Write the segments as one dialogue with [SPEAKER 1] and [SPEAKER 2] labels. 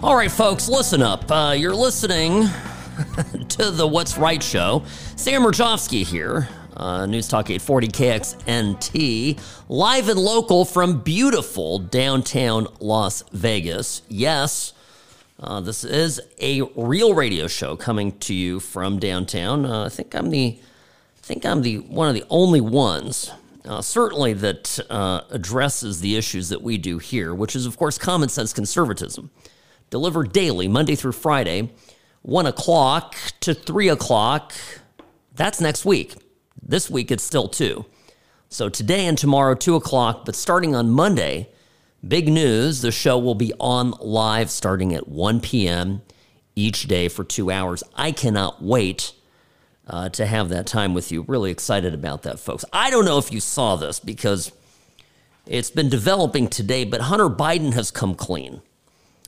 [SPEAKER 1] All right, folks, listen up. Uh, you're listening to the What's Right show. Sam Mirejovsky here, uh, News Talk 840 KXNT, live and local from beautiful downtown Las Vegas. Yes, uh, this is a real radio show coming to you from downtown. Uh, I think I'm the, I think I'm the one of the only ones, uh, certainly that uh, addresses the issues that we do here, which is of course common sense conservatism delivered daily, Monday through Friday, 1 o'clock to 3 o'clock. That's next week. This week it's still 2. So today and tomorrow, 2 o'clock, but starting on Monday, big news the show will be on live starting at 1 p.m. each day for two hours. I cannot wait. Uh, to have that time with you. Really excited about that, folks. I don't know if you saw this because it's been developing today, but Hunter Biden has come clean.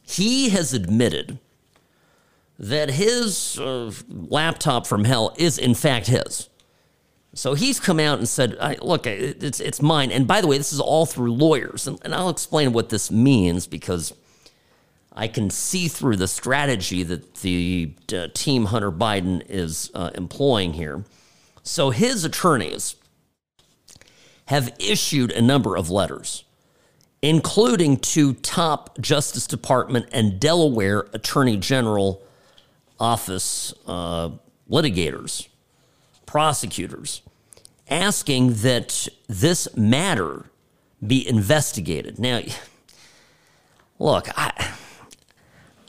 [SPEAKER 1] He has admitted that his uh, laptop from hell is in fact his. So he's come out and said, "Look, it's it's mine." And by the way, this is all through lawyers, and, and I'll explain what this means because I can see through the strategy that the uh, team Hunter Biden is uh, employing here. So his attorneys have issued a number of letters including to top Justice Department and Delaware Attorney General Office uh, litigators, prosecutors, asking that this matter be investigated. Now, look, I,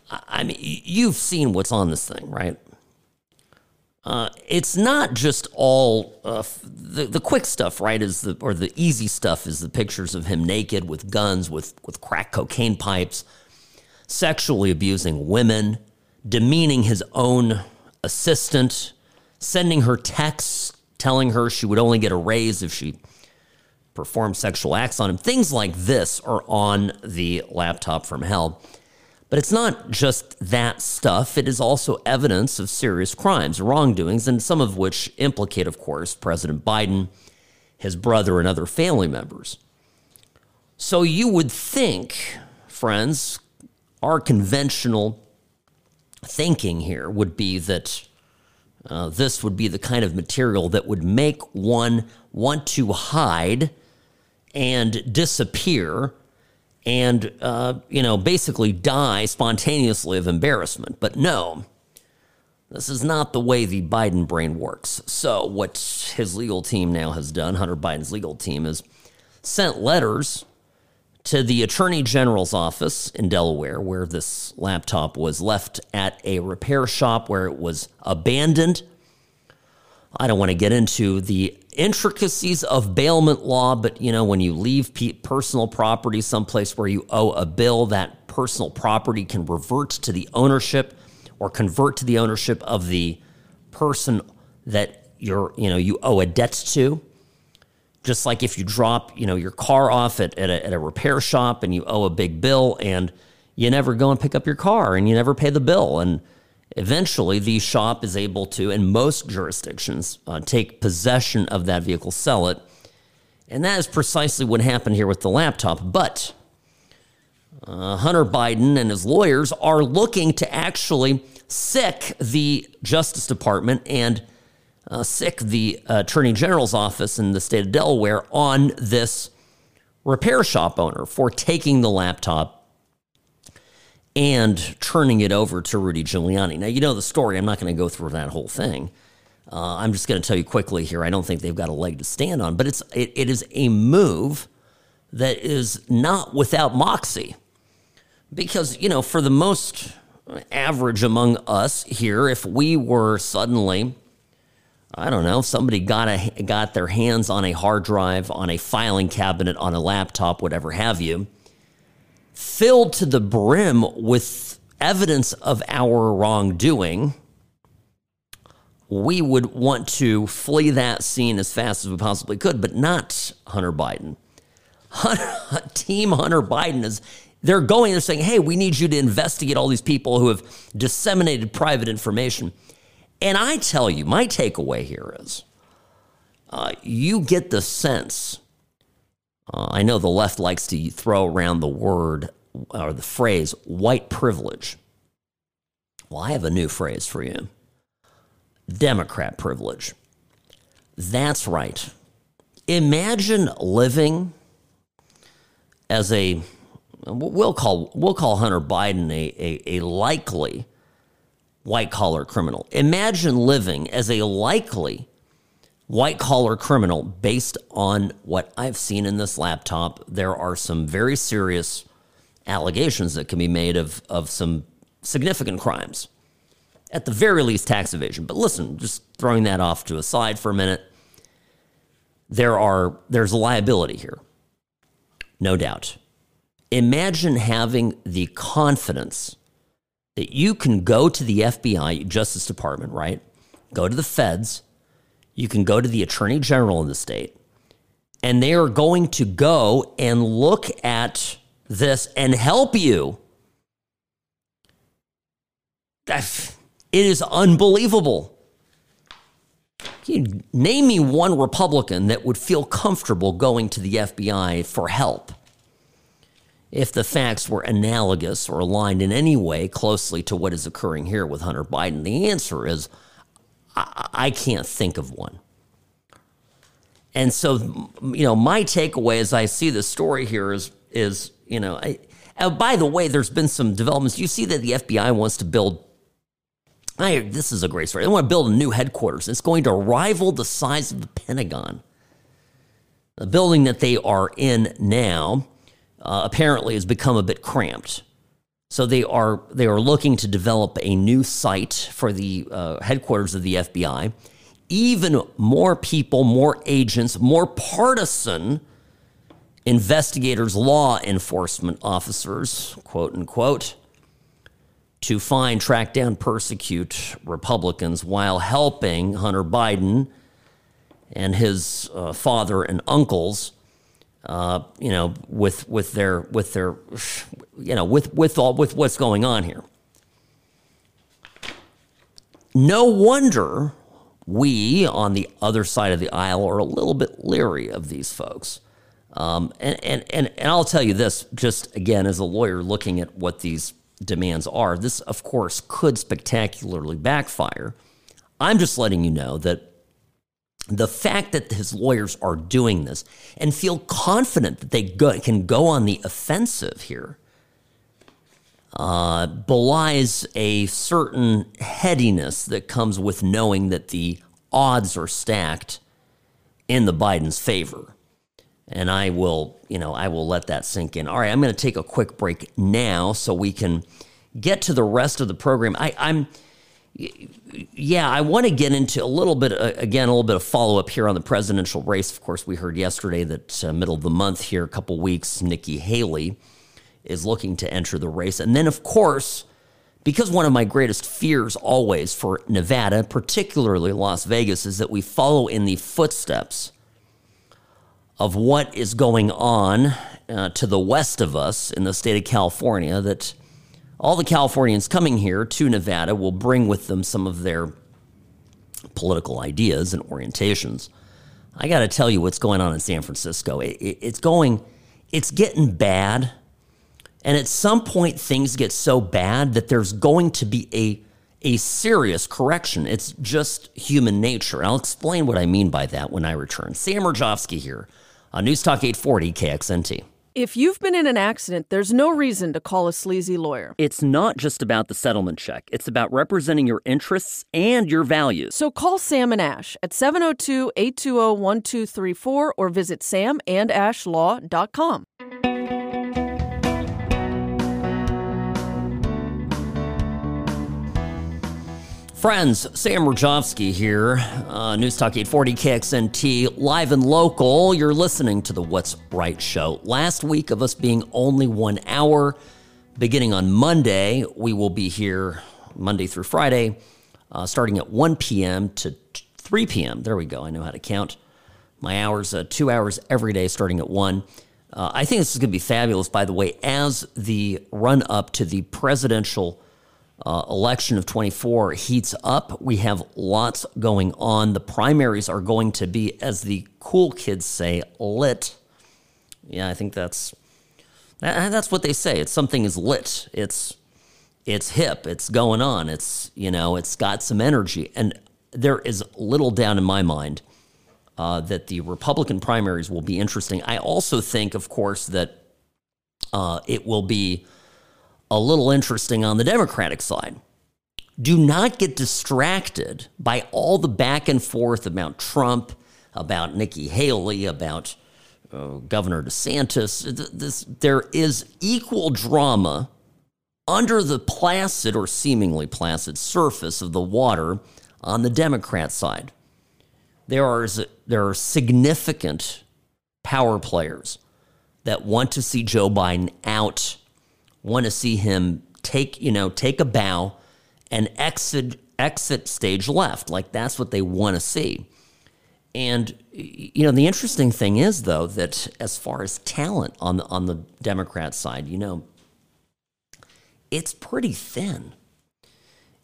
[SPEAKER 1] I mean, you've seen what's on this thing, right? Uh, it's not just all uh, the the quick stuff, right? Is the or the easy stuff is the pictures of him naked with guns, with with crack cocaine pipes, sexually abusing women, demeaning his own assistant, sending her texts telling her she would only get a raise if she performed sexual acts on him. Things like this are on the laptop from hell. But it's not just that stuff, it is also evidence of serious crimes, wrongdoings, and some of which implicate, of course, President Biden, his brother, and other family members. So you would think, friends, our conventional thinking here would be that uh, this would be the kind of material that would make one want to hide and disappear and, uh, you know, basically die spontaneously of embarrassment. But no, this is not the way the Biden brain works. So, what his legal team now has done, Hunter Biden's legal team, is sent letters to the Attorney General's office in Delaware, where this laptop was left at a repair shop where it was abandoned. I don't want to get into the intricacies of bailment law, but you know, when you leave personal property someplace where you owe a bill, that personal property can revert to the ownership or convert to the ownership of the person that you're, you know, you owe a debt to. Just like if you drop, you know, your car off at, at, a, at a repair shop and you owe a big bill and you never go and pick up your car and you never pay the bill and Eventually, the shop is able to, in most jurisdictions, uh, take possession of that vehicle, sell it. And that is precisely what happened here with the laptop. But uh, Hunter Biden and his lawyers are looking to actually sic the Justice Department and uh, sic the Attorney General's office in the state of Delaware on this repair shop owner for taking the laptop and turning it over to Rudy Giuliani. Now, you know the story. I'm not going to go through that whole thing. Uh, I'm just going to tell you quickly here. I don't think they've got a leg to stand on, but it's it, it is a move that is not without moxie, because you know, for the most average among us here, if we were suddenly, I don't know, if somebody got a got their hands on a hard drive, on a filing cabinet, on a laptop, whatever have you filled to the brim with evidence of our wrongdoing, we would want to flee that scene as fast as we possibly could, but not Hunter Biden. Hunter, Team Hunter Biden is they're going, they're saying, hey, we need you to investigate all these people who have disseminated private information. And I tell you, my takeaway here is uh, you get the sense. Uh, I know the left likes to throw around the word or the phrase white privilege. Well, I have a new phrase for you Democrat privilege. That's right. Imagine living as a we'll call we'll call Hunter Biden a, a, a likely white collar criminal. Imagine living as a likely white collar criminal based on what I've seen in this laptop. There are some very serious allegations that can be made of, of some significant crimes. At the very least, tax evasion. But listen, just throwing that off to a side for a minute, there are there's liability here. No doubt. Imagine having the confidence that you can go to the FBI, Justice Department, right? Go to the feds, you can go to the Attorney General in the state, and they are going to go and look at this and help you. It is unbelievable. Name me one Republican that would feel comfortable going to the FBI for help if the facts were analogous or aligned in any way closely to what is occurring here with Hunter Biden? The answer is I, I can't think of one. And so, you know, my takeaway as I see the story here is, is you know, I, uh, by the way, there's been some developments. You see that the FBI wants to build. I, this is a great story. They want to build a new headquarters. It's going to rival the size of the Pentagon. The building that they are in now uh, apparently has become a bit cramped. So they are they are looking to develop a new site for the uh, headquarters of the FBI. Even more people, more agents, more partisan investigators, law enforcement officers, quote unquote, to find, track down, persecute Republicans while helping Hunter Biden and his uh, father and uncles uh, you know, with with their with their, you know, with with all with what's going on here. No wonder we on the other side of the aisle are a little bit leery of these folks. Um, and, and, and, and I'll tell you this, just again, as a lawyer looking at what these demands are, this, of course, could spectacularly backfire. I'm just letting you know that the fact that his lawyers are doing this and feel confident that they go, can go on the offensive here uh, belies a certain headiness that comes with knowing that the odds are stacked in the Biden's favor. And I will, you know, I will let that sink in. All right, I'm going to take a quick break now so we can get to the rest of the program. I, I'm yeah, I want to get into a little bit, uh, again, a little bit of follow up here on the presidential race. Of course, we heard yesterday that uh, middle of the month here, a couple weeks, Nikki Haley is looking to enter the race. And then, of course, because one of my greatest fears always for Nevada, particularly Las Vegas, is that we follow in the footsteps of what is going on uh, to the west of us in the state of California that all the Californians coming here to Nevada will bring with them some of their political ideas and orientations. I got to tell you what's going on in San Francisco. It, it, it's going, it's getting bad. And at some point, things get so bad that there's going to be a, a serious correction. It's just human nature. I'll explain what I mean by that when I return. Sam Mirejovsky here on News Talk 840 KXNT.
[SPEAKER 2] If you've been in an accident, there's no reason to call a sleazy lawyer.
[SPEAKER 1] It's not just about the settlement check, it's about representing your interests and your values.
[SPEAKER 2] So call Sam and Ash at 702 820 1234 or visit samandashlaw.com.
[SPEAKER 1] Friends, Sam Mirejovsky here, uh, News Talk 840 KXNT, live and local. You're listening to the What's Right show. Last week of us being only one hour, beginning on Monday, we will be here Monday through Friday, uh, starting at 1 p.m. to 3 p.m. There we go. I know how to count my hours, uh, two hours every day, starting at 1. Uh, I think this is going to be fabulous, by the way, as the run up to the presidential uh, election of 24 heats up. We have lots going on. The primaries are going to be, as the cool kids say, lit. Yeah, I think that's that's what they say. It's something is lit. It's it's hip. It's going on. It's you know, it's got some energy, and there is little doubt in my mind uh, that the Republican primaries will be interesting. I also think, of course, that uh, it will be a little interesting on the Democratic side. Do not get distracted by all the back and forth about Trump, about Nikki Haley, about uh, Governor DeSantis. This, there is equal drama under the placid or seemingly placid surface of the water on the Democrat side. There are, there are significant power players that want to see Joe Biden out, want to see him take, you know, take a bow and exit exit stage left. Like that's what they want to see. And you know, the interesting thing is though that as far as talent on the on the Democrat side, you know, it's pretty thin.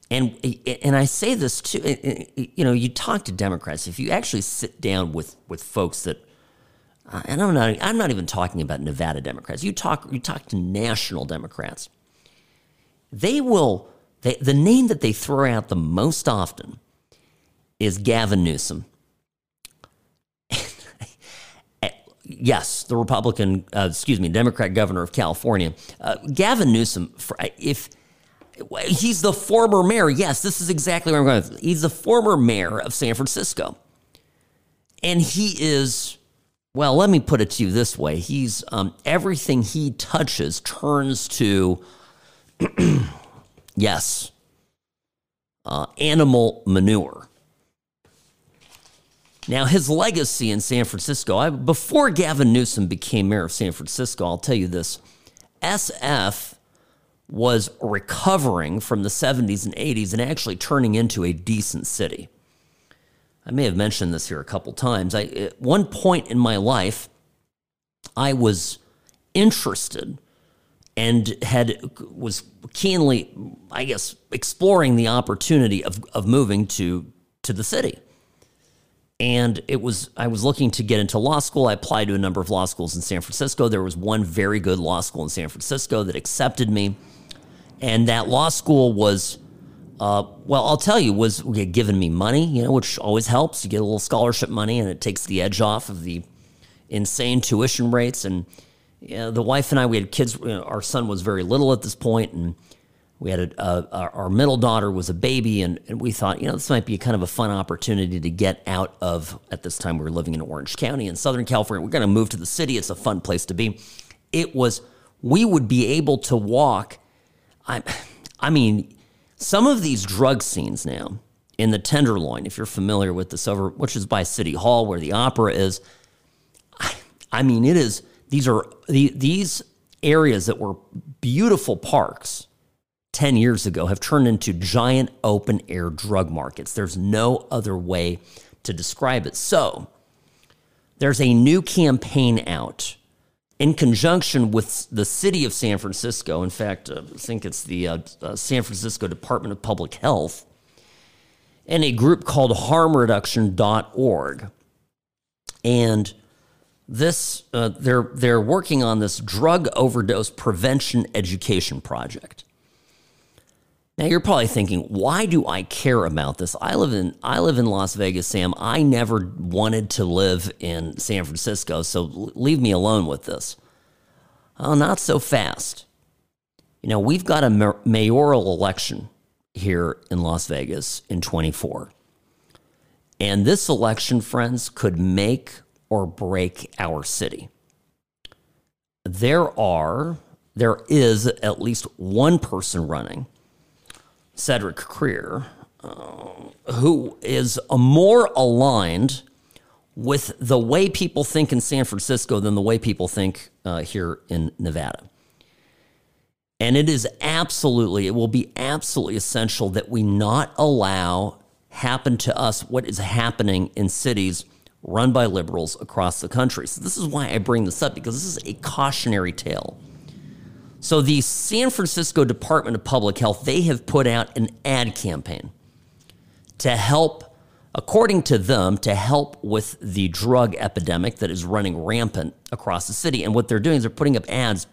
[SPEAKER 1] And and I say this too, you know, you talk to Democrats. If you actually sit down with with folks that, uh, and I'm not I'm not even talking about Nevada Democrats. You talk you talk to national Democrats. They will. They, the name that they throw out the most often is Gavin Newsom. yes, the Republican, uh, excuse me, Democrat governor of California, uh, Gavin Newsom. If he's the former mayor, yes, this is exactly where I'm going. He's the former mayor of San Francisco, and he is. Well, let me put it to you this way: he's um, everything he touches turns to, yes, uh, animal manure. Now, his legacy in San Francisco, I, before Gavin Newsom became mayor of San Francisco, I'll tell you this SF was recovering from the 70s and 80s and actually turning into a decent city. I may have mentioned this here a couple times. I, at one point in my life, I was interested and had was keenly, I guess, exploring the opportunity of, of moving to to the city and it was I was looking to get into law school. I applied to a number of law schools in San Francisco. There was one very good law school in San Francisco that accepted me, and that law school was. Uh, well, I'll tell you, was giving me money, you know, which always helps. You get a little scholarship money, and it takes the edge off of the insane tuition rates. And you know, the wife and I, we had kids. You know, our son was very little at this point, and we had a, a, our middle daughter was a baby, and, and, we thought, you know, this might be kind of a fun opportunity to get out of. At this time, we were living in Orange County in Southern California. We're going to move to the city. It's a fun place to be. It was. We would be able to walk. I, I mean, some of these drug scenes now in the Tenderloin, if you're familiar with this over, which is by City Hall where the opera is. I, I mean, it is. These are the, these areas that were beautiful parks 10 years ago have turned into giant open air drug markets. There's no other way to describe it. So, there's a new campaign out in conjunction with the city of San Francisco. In fact, uh, I think it's the uh, uh, San Francisco Department of Public Health and a group called harmreduction.org. And this uh, they're they're working on this drug overdose prevention education project. Now you're probably thinking, why do I care about this? I live in I live in Las Vegas, Sam. I never wanted to live in San Francisco, so leave me alone with this. Oh, not so fast. You know, we've got a mayoral election here in Las Vegas in 24. And this election, friends, could make or break our city. There are there is at least one person running Cedric Crear, uh, who is more aligned with the way people think in San Francisco than the way people think uh, here in Nevada. And it is absolutely, it will be absolutely essential that we not allow happen to us what is happening in cities run by liberals across the country. So, this is why I bring this up because this is a cautionary tale. So the San Francisco Department of Public Health, they have put out an ad campaign to help, according to them, to help with the drug epidemic that is running rampant across the city. And what they're doing is they're putting up ads.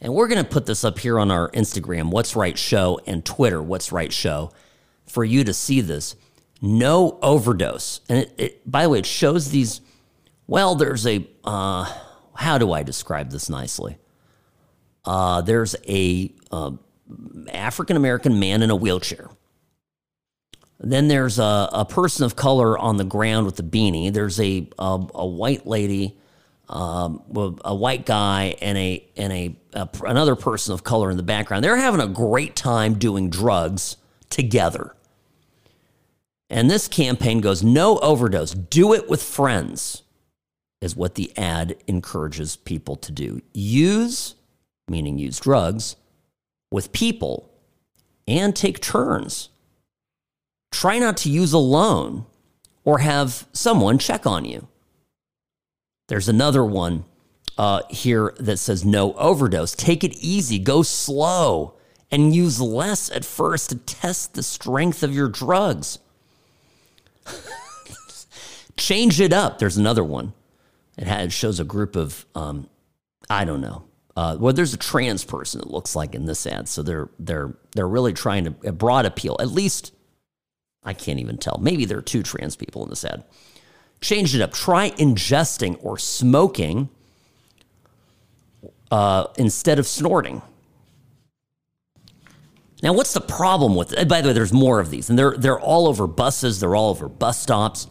[SPEAKER 1] And we're going to put this up here on our Instagram, What's Right Show, and Twitter, What's Right Show, for you to see this. No overdose. And it, it by the way, it shows these. Well, there's a. Uh, how do I describe this nicely? Uh, there's a uh, African American man in a wheelchair. Then there's a, a person of color on the ground with a beanie. There's a a, a white lady, um, a white guy, and a and a, a another person of color in the background. They're having a great time doing drugs together. And this campaign goes no overdose. Do it with friends, is what the ad encourages people to do. Use meaning use drugs, with people and take turns. Try not to use alone or have someone check on you. There's another one uh, here that says no overdose. Take it easy, go slow, and use less at first to test the strength of your drugs. Change it up. There's another one. It, had, it shows a group of, um, I don't know, uh, well, there's a trans person it looks like in this ad, so they're they're they're really trying to a broad appeal. At least I can't even tell. Maybe there are two trans people in this ad. Change it up. Try ingesting or smoking uh, instead of snorting. Now, what's the problem with it? By the way, there's more of these, and they're they're all over buses. They're all over bus stops.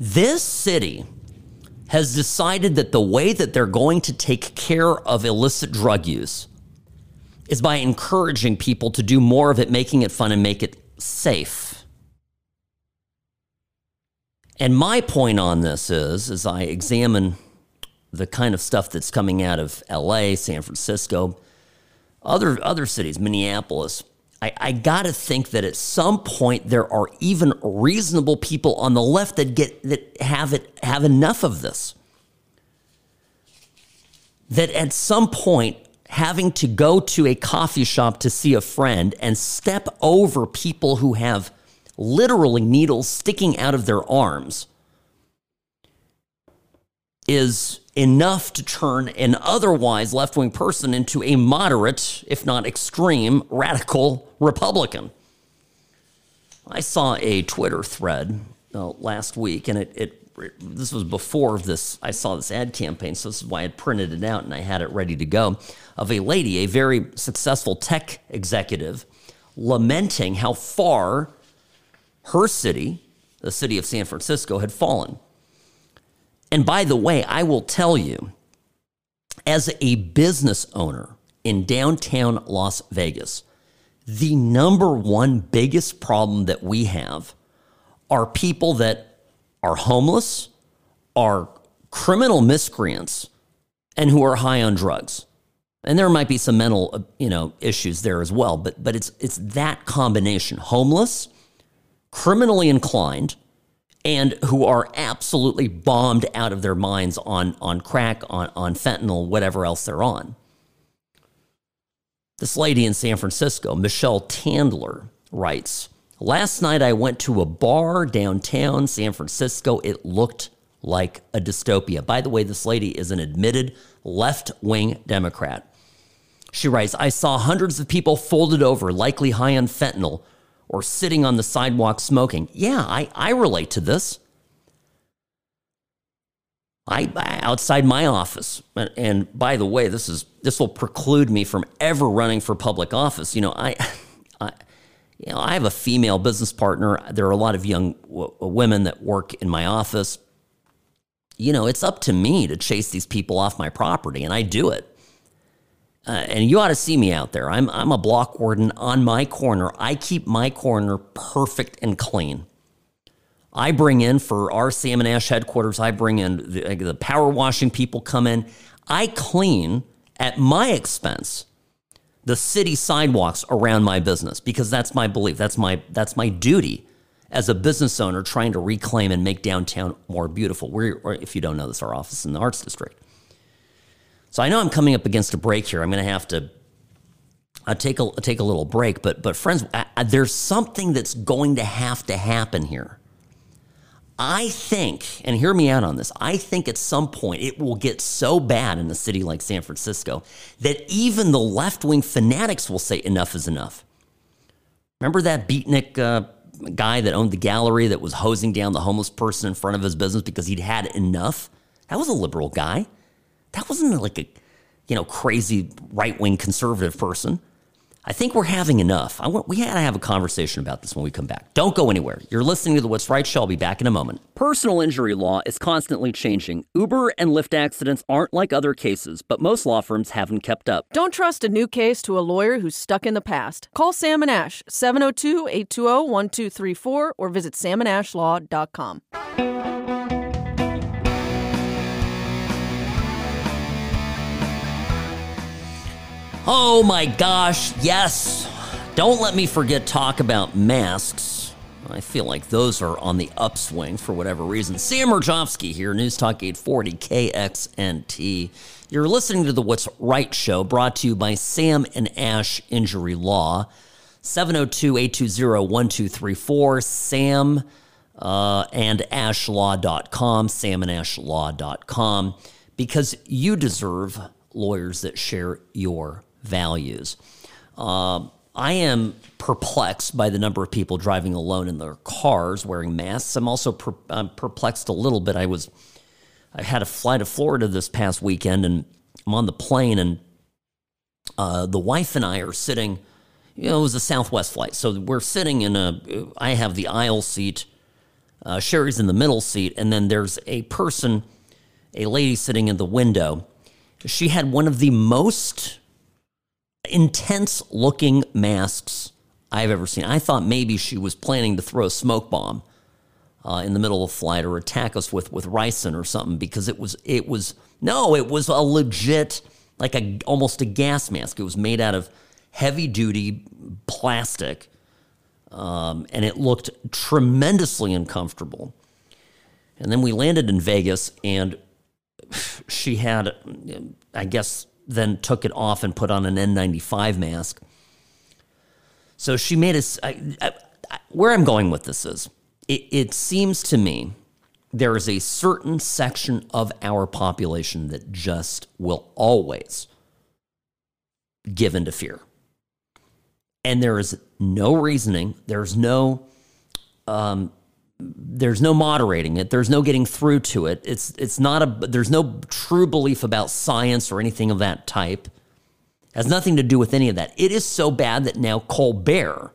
[SPEAKER 1] This city has decided that the way that they're going to take care of illicit drug use is by encouraging people to do more of it, making it fun and make it safe. And my point on this is, as I examine the kind of stuff that's coming out of LA, San Francisco, other, other cities, Minneapolis, I, I got to think that at some point there are even reasonable people on the left that get that have it have enough of this. That at some point having to go to a coffee shop to see a friend and step over people who have literally needles sticking out of their arms is enough to turn an otherwise left wing person into a moderate, if not extreme, radical Republican. I saw a Twitter thread uh, last week, and it, it, this was before this. I saw this ad campaign, so this is why I printed it out and I had it ready to go. Of a lady, a very successful tech executive, lamenting how far her city, the city of San Francisco, had fallen. And by the way, I will tell you, as a business owner in downtown Las Vegas, the number one biggest problem that we have are people that are homeless, are criminal miscreants, and who are high on drugs. And there might be some mental, you know, issues there as well, but but it's it's that combination: homeless, criminally inclined, and who are absolutely bombed out of their minds on, on crack, on, on fentanyl, whatever else they're on. This lady in San Francisco, Michelle Tandler, writes Last night I went to a bar downtown San Francisco. It looked like a dystopia. By the way, this lady is an admitted left wing Democrat. She writes I saw hundreds of people folded over, likely high on fentanyl, or sitting on the sidewalk smoking. Yeah, I, I relate to this. I outside my office, and, and by the way, this is this will preclude me from ever running for public office. You know, I, I, you know, I have a female business partner. There are a lot of young w- women that work in my office. You know, it's up to me to chase these people off my property, and I do it. Uh, and you ought to see me out there. I'm, I'm a block warden on my corner. I keep my corner perfect and clean. I bring in for our Sam and Ash headquarters, I bring in the, the power washing people come in. I clean at my expense the city sidewalks around my business because that's my belief. That's my, that's my duty as a business owner trying to reclaim and make downtown more beautiful. We're, if you don't know this, our office in the Arts District. So I know I'm coming up against a break here. I'm going to have to uh, take a take a little break, but but friends, I, I, there's something that's going to have to happen here. I think, and hear me out on this. I think at some point it will get so bad in a city like San Francisco that even the left wing fanatics will say enough is enough. Remember that beatnik uh, guy that owned the gallery that was hosing down the homeless person in front of his business because he'd had enough? That was a liberal guy. That wasn't like a, you know, crazy right wing conservative person. I think we're having enough. I want, we had to have a conversation about this when we come back. Don't go anywhere. You're listening to the What's Right Show. I'll be back in a moment. Personal injury law is constantly changing. Uber and Lyft accidents aren't like other cases, but most law firms haven't kept up.
[SPEAKER 2] Don't trust a new case to a lawyer who's stuck in the past. Call Sam and Ash, 702 820 1234, or visit samandashlaw.com.
[SPEAKER 1] Oh my gosh, yes. Don't let me forget talk about masks. I feel like those are on the upswing for whatever reason. Sam Mirejovsky here, News Talk 840 KXNT. You're listening to the What's Right show brought to you by Sam and Ash Injury Law. 702 820 1234. Sam uh, and ashlaw.com. Samandashlaw.com. Because you deserve lawyers that share your values. Um, I am perplexed by the number of people driving alone in their cars wearing masks. I'm also per, I'm perplexed a little bit. I was I had a flight to Florida this past weekend, and I'm on the plane, and uh, the wife and I are sitting. You know, it was a Southwest flight, so we're sitting in a. I have the aisle seat. Uh, Sherry's in the middle seat, and then there's a person, a lady sitting in the window. She had one of the most intense looking masks I've ever seen. I thought maybe she was planning to throw a smoke bomb uh, in the middle of flight or attack us with with ricin or something because it was it was no, it was a legit like a almost a gas mask. It was made out of heavy duty plastic, um, and it looked tremendously uncomfortable. And then we landed in Vegas, and she had, I guess, then took it off and put on an N95 mask. So she made us. Where I'm going with this is, it, it seems to me there is a certain section of our population that just will always give into fear. And there is no reasoning, there's no um, there's no moderating it. There's no getting through to it. It's it's not a there's no true belief about science or anything of that type. It has nothing to do with any of that. It is so bad that now Colbert,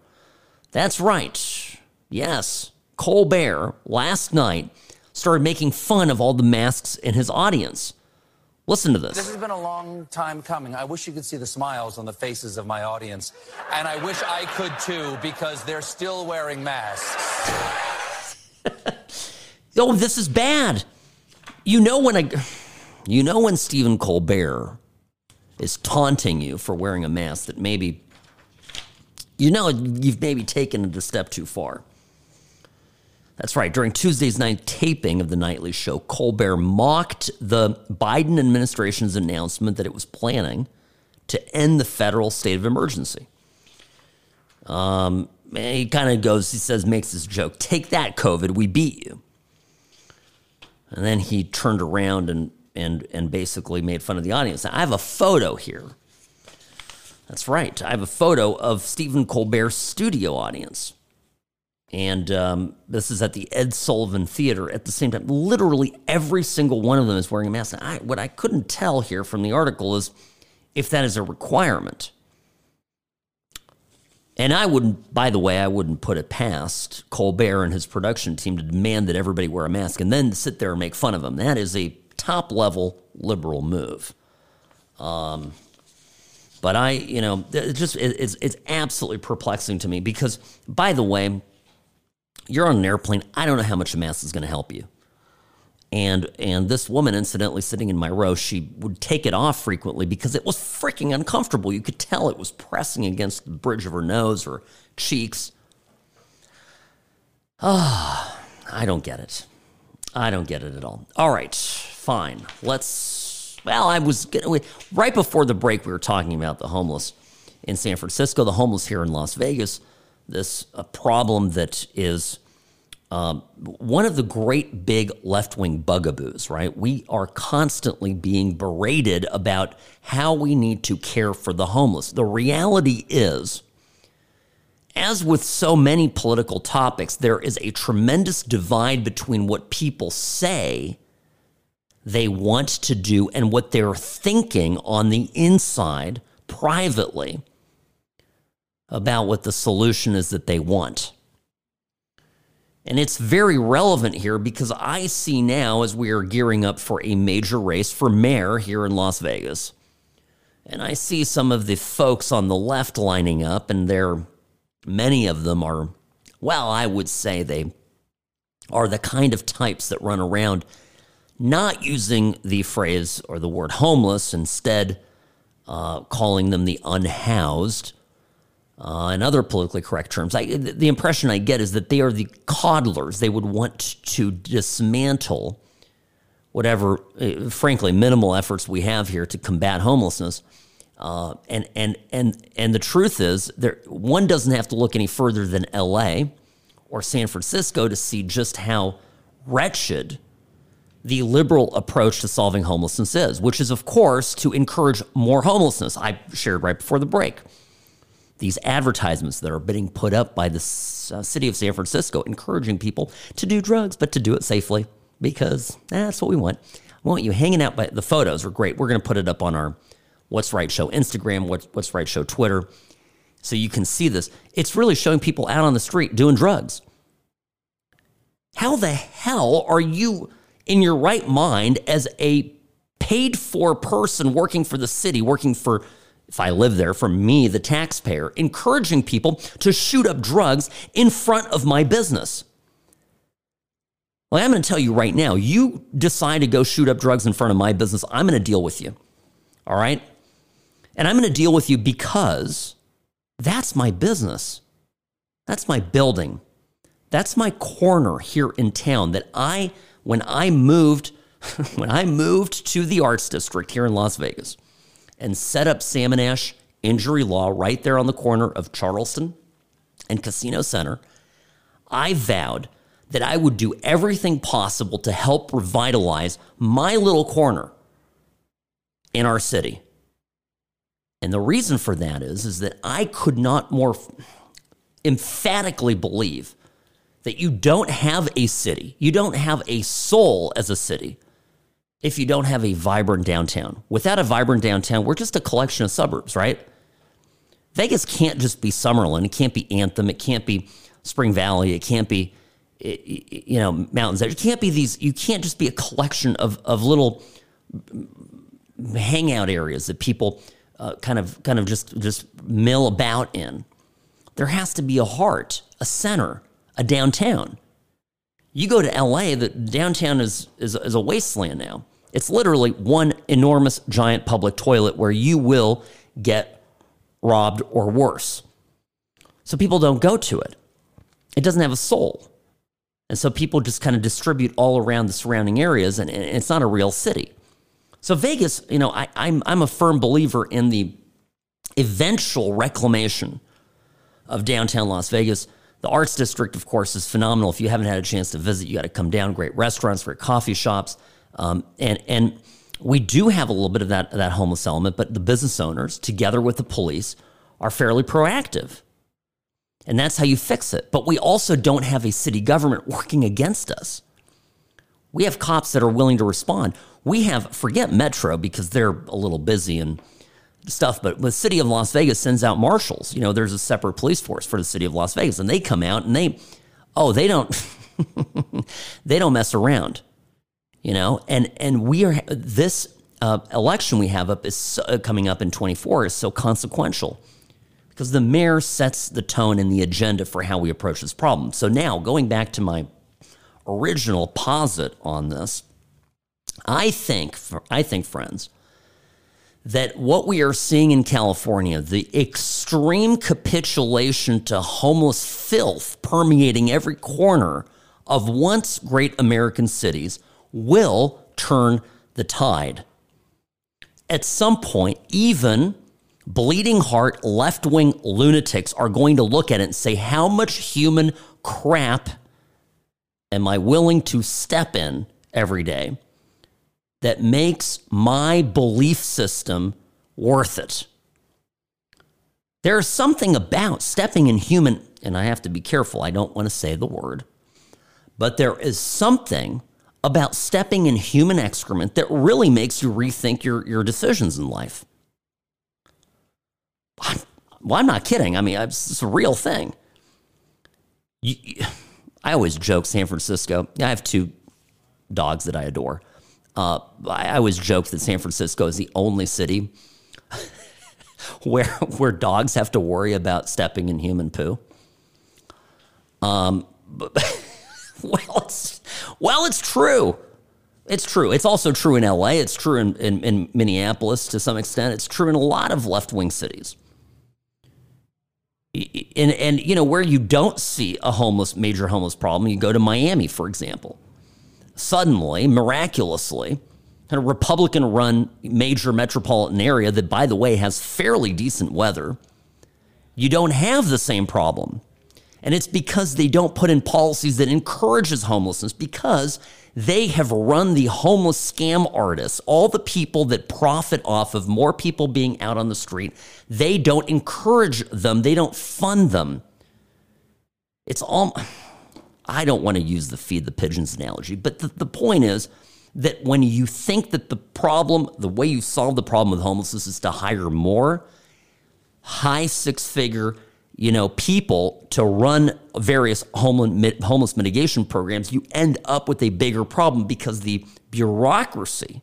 [SPEAKER 1] that's right. Yes, Colbert last night started making fun of all the masks in his audience. Listen to this.
[SPEAKER 3] This has been a long time coming. I wish you could see the smiles on the faces of my audience. And I wish I could too, because they're still wearing masks.
[SPEAKER 1] Oh, this is bad. You know when I, you know when Stephen Colbert is taunting you for wearing a mask that maybe, you know, you've maybe taken it a step too far. That's right. During Tuesday's night taping of the nightly show, Colbert mocked the Biden administration's announcement that it was planning to end the federal state of emergency. Um, he kind of goes, he says, makes this joke, take that, COVID, we beat you. And then he turned around and, and, and basically made fun of the audience. Now, I have a photo here. That's right. I have a photo of Stephen Colbert's studio audience. And um, this is at the Ed Sullivan Theater at the same time. Literally every single one of them is wearing a mask. I, what I couldn't tell here from the article is if that is a requirement. And I wouldn't, by the way, I wouldn't put it past Colbert and his production team to demand that everybody wear a mask and then sit there and make fun of them. That is a top level liberal move. Um, but I, you know, it just it's it's absolutely perplexing to me because, by the way, you're on an airplane. I don't know how much a mask is going to help you and and this woman incidentally sitting in my row she would take it off frequently because it was freaking uncomfortable you could tell it was pressing against the bridge of her nose or cheeks ah oh, i don't get it i don't get it at all all right fine let's well, I was gonna, right before the break. We were talking about the homeless in San Francisco, the homeless here in Las Vegas. This a problem that is um, one of the great big left wing bugaboos, right? We are constantly being berated about how we need to care for the homeless. The reality is, as with so many political topics, there is a tremendous divide between what people say they want to do and what they're thinking on the inside privately about what the solution is that they want. And it's very relevant here because I see now as we are gearing up for a major race for mayor here in Las Vegas. And I see some of the folks on the left lining up, and they're many of them are, well, I would say they are the kind of types that run around not using the phrase or the word homeless, instead, uh, calling them the unhoused uh, and other politically correct terms. I, the impression I get is that they are the coddlers. They would want to dismantle whatever, uh, frankly, minimal efforts we have here to combat homelessness. Uh, and and and and the truth is, there one doesn't have to look any further than L.A. or San Francisco to see just how wretched the liberal approach to solving homelessness is, which is, of course, to encourage more homelessness. I shared right before the break these advertisements that are being put up by the uh, city of San Francisco, encouraging people to do drugs, but to do it safely because that's what we want. We want you hanging out by the photos are great. We're going to put it up on our What's Right Show Instagram, What's, What's Right Show Twitter, so you can see this. It's really showing people out on the street doing drugs. How the hell are you in your right mind as a paid for person working for the city, working for if I live there, for me, the taxpayer, encouraging people to shoot up drugs in front of my business. Well, I'm going to tell you right now, you decide to go shoot up drugs in front of my business, I'm going to deal with you. All right? And I'm going to deal with you because that's my business. That's my building. That's my corner here in town that I, when I moved, when I moved to the arts district here in Las Vegas, and set up Sam and Ash Injury Law right there on the corner of Charleston and Casino Center, I vowed that I would do everything possible to help revitalize my little corner in our city. And the reason for that is, is that I could not more emphatically believe that you don't have a city, you don't have a soul as a city if you don't have a vibrant downtown. Without a vibrant downtown, we're just a collection of suburbs, right? Vegas can't just be Summerlin. It can't be Anthem. It can't be Spring Valley. It can't be, you know, Mountains Edge. It can't be these, you can't just be a collection of, of little hangout areas that people uh, kind of kind of just just mill about in. There has to be a heart, a center, a downtown. You go to LA, the downtown is, is, is a wasteland now. It's literally one enormous giant public toilet where you will get robbed or worse. So people don't go to it. It doesn't have a soul. And so people just kind of distribute all around the surrounding areas, and, and it's not a real city. So Vegas, you know, I, I'm, I'm a firm believer in the eventual reclamation of downtown Las Vegas. The Arts District, of course, is phenomenal. If you haven't had a chance to visit, you got to come down. Great restaurants, great coffee shops. Um, and and we do have a little bit of that that homeless element, but the business owners, together with the police, are fairly proactive, and that's how you fix it. But we also don't have a city government working against us. We have cops that are willing to respond. We have forget Metro because they're a little busy and stuff, but the city of Las Vegas sends out marshals. You know, there's a separate police force for the city of Las Vegas, and they come out and they, oh, they don't, they don't mess around you know, and and we are this uh, election we have up is uh, coming up in 24 is so consequential because the mayor sets the tone and the agenda for how we approach this problem. So now going back to my original posit on this, I think I think friends that what we are seeing in California, the extreme capitulation to homeless filth permeating every corner of once great American cities will turn the tide. at some point, even bleeding heart left wing lunatics are going to look at it and say, How much human crap am I willing to step in every day that makes my belief system worth it? There's something about stepping in human, and I have to be careful, I don't want to say the word, but there is something about stepping in human excrement that really makes you rethink your, your decisions in life. I'm, well, I'm not kidding. I mean, it's a real thing. You, I always joke San Francisco. I have two dogs that I adore. Uh, I always joke that San Francisco is the only city where where dogs have to worry about stepping in human poo. Um, but, well, it's well, it's true. It's true. It's also true in LA. It's true in, in, in Minneapolis to some extent. It's true in a lot of left wing cities. And, and, you know, where you don't see a homeless, major homeless problem, you go to Miami, for example. Suddenly, miraculously, in a Republican run major metropolitan area that, by the way, has fairly decent weather, you don't have the same problem. And it's because they don't put in policies that encourages homelessness because they have run the homeless scam artists, all the people that profit off of more people being out on the street. They don't encourage them, they don't fund them. It's all, I don't want to use the feed the pigeons analogy, but the, the point is that when you think that the problem, the way you solve the problem with homelessness is to hire more high six figure you know, people to run various homeless mitigation programs, you end up with a bigger problem because the bureaucracy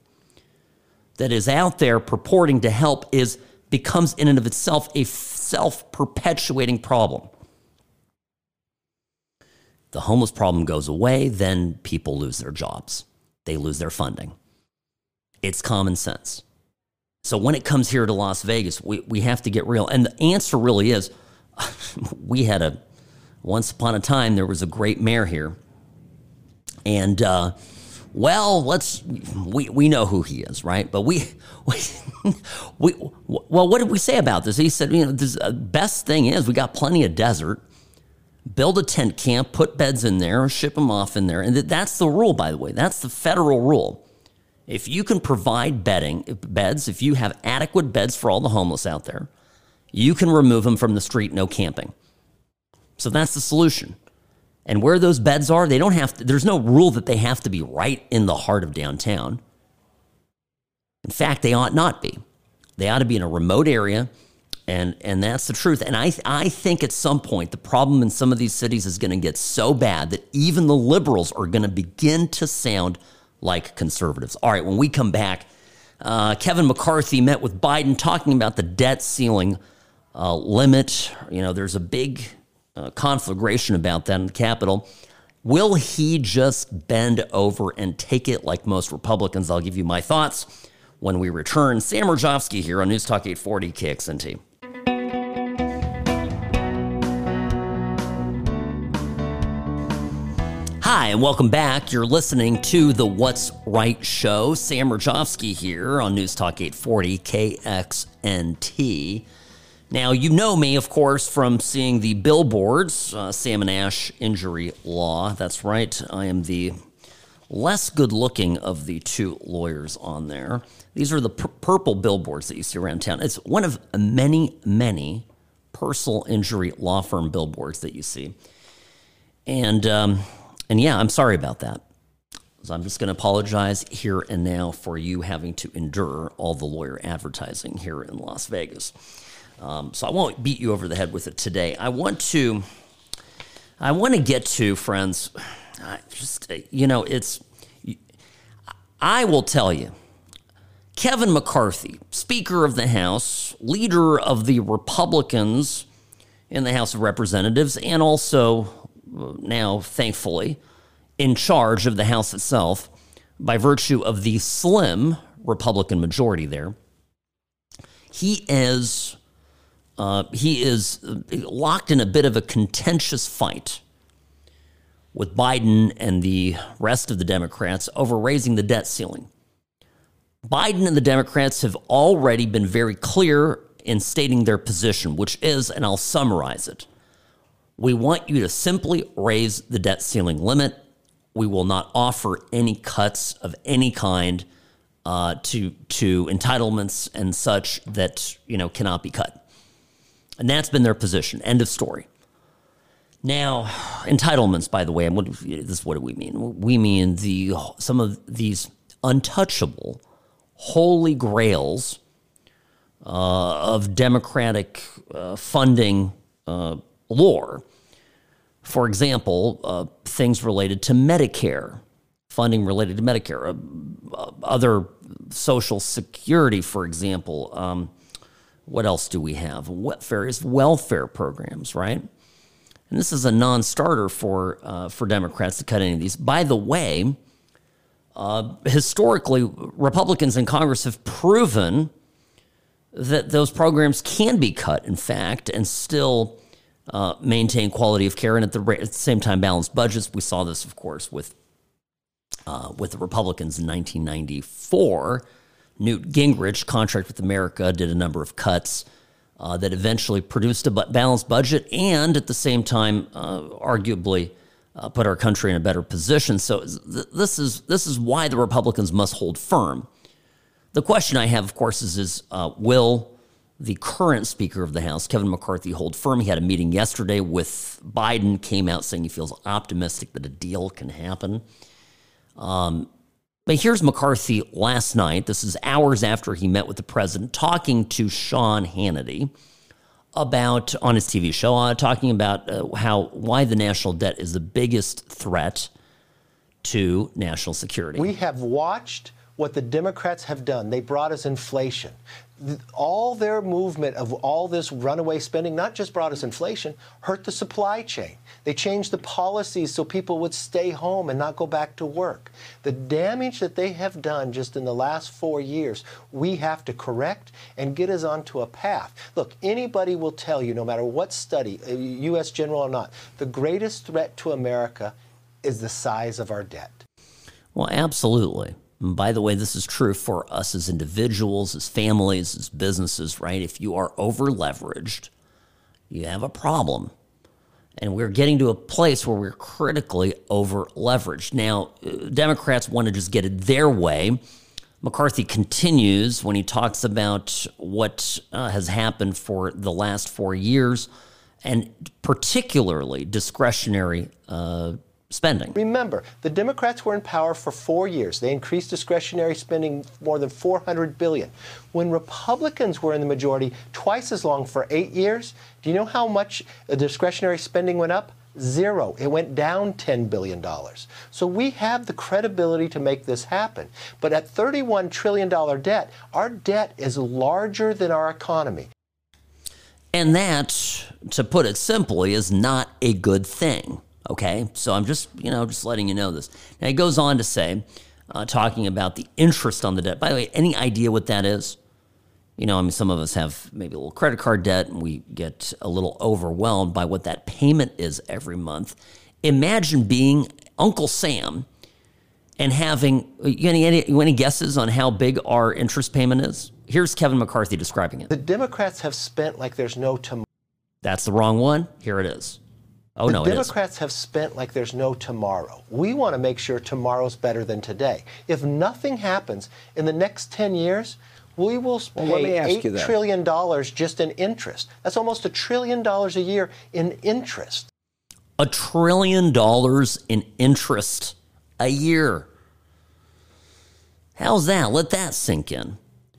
[SPEAKER 1] that is out there purporting to help is becomes in and of itself a self-perpetuating problem. The homeless problem goes away, then people lose their jobs. They lose their funding. It's common sense. So when it comes here to Las Vegas, we, we have to get real. And the answer really is we had a once upon a time there was a great mayor here, and uh, well, let's we we know who he is, right? But we we, we well, what did we say about this? He said, you know, the uh, best thing is we got plenty of desert. Build a tent camp, put beds in there, ship them off in there, and that's the rule. By the way, that's the federal rule. If you can provide bedding beds, if you have adequate beds for all the homeless out there, you can remove them from the street, no camping. So that's the solution. And where those beds are, they don't have to, there's no rule that they have to be right in the heart of downtown. In fact, they ought not be. They ought to be in a remote area. And, and that's the truth. And I, I think at some point, the problem in some of these cities is going to get so bad that even the liberals are going to begin to sound like conservatives. All right, when we come back, uh, Kevin McCarthy met with Biden talking about the debt ceiling uh, limit. You know, there's a big uh, conflagration about that in the Capitol. Will he just bend over and take it like most Republicans? I'll give you my thoughts when we return. Sam Mirejovsky here on News Talk 840 KXNT. Hi, and welcome back. You're listening to the What's Right show. Sam Mirejovsky here on News Talk 840 KXNT. Now, you know me, of course, from seeing the billboards, uh, Sam and Ash injury law. That's right. I am the less good looking of the two lawyers on there. These are the pur- purple billboards that you see around town. It's one of many, many personal injury law firm billboards that you see. And, um, and yeah, I'm sorry about that. So I'm just going to apologize here and now for you having to endure all the lawyer advertising here in Las Vegas. Um, so I won't beat you over the head with it today. I want to, I want to get to friends. I just you know, it's. I will tell you, Kevin McCarthy, Speaker of the House, leader of the Republicans in the House of Representatives, and also uh, now, thankfully, in charge of the House itself by virtue of the slim Republican majority there. He is uh, he is locked in a bit of a contentious fight with Biden and the rest of the Democrats over raising the debt ceiling. Biden and the Democrats have already been very clear in stating their position, which is, and I'll summarize it we want you to simply raise the debt ceiling limit. We will not offer any cuts of any kind uh, to to entitlements and such that you know cannot be cut. And that's been their position. End of story. Now, entitlements, by the way, what, this is what do we mean? We mean the some of these untouchable, holy grails uh, of democratic uh, funding uh, lore. For example, uh, things related to Medicare, funding related to Medicare, uh, other social security, for example. Um, what else do we have? Various welfare programs, right? And this is a non-starter for uh, for Democrats to cut any of these. By the way, uh, historically, Republicans in Congress have proven that those programs can be cut, in fact, and still uh, maintain quality of care and at the, at the same time balance budgets. We saw this, of course, with uh, with the Republicans in 1994. Newt Gingrich, Contract with America, did a number of cuts uh, that eventually produced a balanced budget and at the same time, uh, arguably, uh, put our country in a better position. So th- this is this is why the Republicans must hold firm. The question I have, of course, is, is uh, will the current Speaker of the House, Kevin McCarthy, hold firm. He had a meeting yesterday with Biden, came out saying he feels optimistic that a deal can happen. Um, but here's McCarthy last night. This is hours after he met with the president, talking to Sean Hannity about on his TV show, uh, talking about uh, how why the national debt is the biggest threat to national security.
[SPEAKER 4] We have watched what the Democrats have done. They brought us inflation all their movement of all this runaway spending not just brought us inflation, hurt the supply chain. They changed the policies so people would stay home and not go back to work. The damage that they have done just in the last four years, we have to correct and get us onto a path. Look, anybody will tell you, no matter what study, uh, U.S. general or not, the greatest threat to America is the size of our debt.
[SPEAKER 1] Well, absolutely. And by the way, this is true for us as individuals, as families, as businesses, right? If you are over leveraged, you have a problem. And we're getting to a place where we're critically over leveraged. Now, Democrats want to just get it their way. McCarthy continues when he talks about what uh, has happened for the last four years, and particularly discretionary uh, spending.
[SPEAKER 4] Remember, the Democrats were in power for four years. They increased discretionary spending more than 400 billion. When Republicans were in the majority twice as long for eight years, do you know how much uh, discretionary spending went up? Zero. It went down $10 billion. So we have the credibility to make this happen. But at $31 trillion debt, our debt is larger than our economy.
[SPEAKER 1] And that, to put it simply, is not a good thing. Okay, so I'm just you know just letting you know this. Now he goes on to say, uh, talking about the interest on the debt. By the way, any idea what that is? You know, I mean, some of us have maybe a little credit card debt, and we get a little overwhelmed by what that payment is every month. Imagine being Uncle Sam and having any, any, any guesses on how big our interest payment is? Here's Kevin McCarthy describing it.
[SPEAKER 4] The Democrats have spent like there's no tomorrow.
[SPEAKER 1] That's the wrong one. Here it is. Oh,
[SPEAKER 4] the
[SPEAKER 1] no,
[SPEAKER 4] Democrats have spent like there's no tomorrow. We want to make sure tomorrow's better than today. If nothing happens in the next 10 years, we will well, pay $8 trillion just in interest. That's almost a trillion dollars a year in interest.
[SPEAKER 1] A trillion dollars in interest a year. How's that? Let that sink in.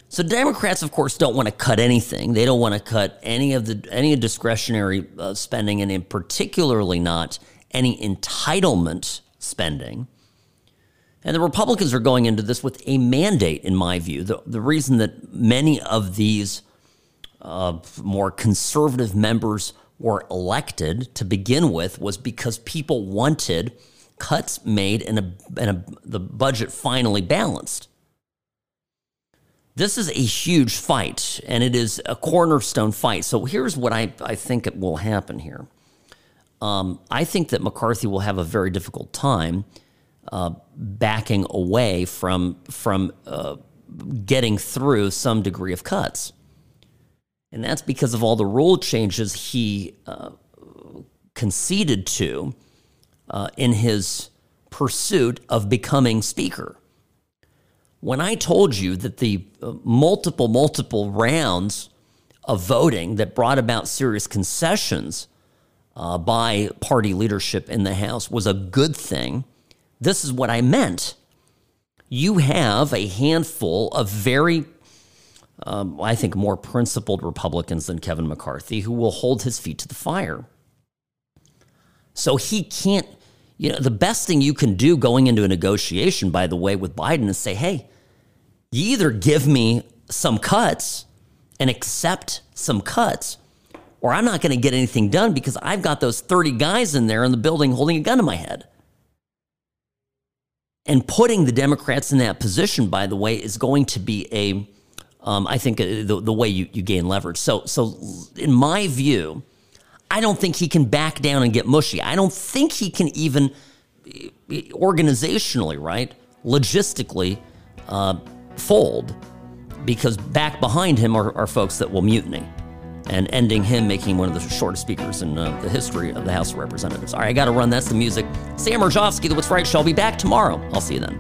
[SPEAKER 1] So Democrats, of course, don't want to cut anything. They don't want to cut any of the any discretionary uh, spending, and in particularly not any entitlement spending. And the Republicans are going into this with a mandate, in my view. The, the reason that many of these uh, more conservative members were elected to begin with was because people wanted cuts made and, a, and a, the budget finally balanced. This is a huge fight, and it is a cornerstone fight. So here's what I, I think it will happen here. Um, I think that McCarthy will have a very difficult time uh, backing away from from uh, getting through some degree of cuts. And that's because of all the rule changes he uh, conceded to uh, in his pursuit of becoming Speaker. When I told you that the uh, multiple, multiple rounds of voting that brought about serious concessions uh, by party leadership in the House was a good thing, this is what I meant. You have a handful of very um, I think, more principled Republicans than Kevin McCarthy who will hold his feet to the fire. So he can't, you know, the best thing you can do going into a negotiation, by the way, with Biden is say, hey, you either give me some cuts and accept some cuts, or I'm not going to get anything done because I've got those 30 guys in there in the building holding a gun to my head. And putting the Democrats in that position, by the way, is going to be a um, I think uh, the, the way you, you gain leverage. So, so in my view, I don't think he can back down and get mushy. I don't think he can even organizationally, right, logistically, uh, fold because back behind him are, are, folks that will mutiny and ending him making one of the shortest speakers in uh, the history of the House of Representatives. All right, I got to run. That's the music. Sam Mirejovsky, the What's Right Show. I'll be back tomorrow. I'll see you then.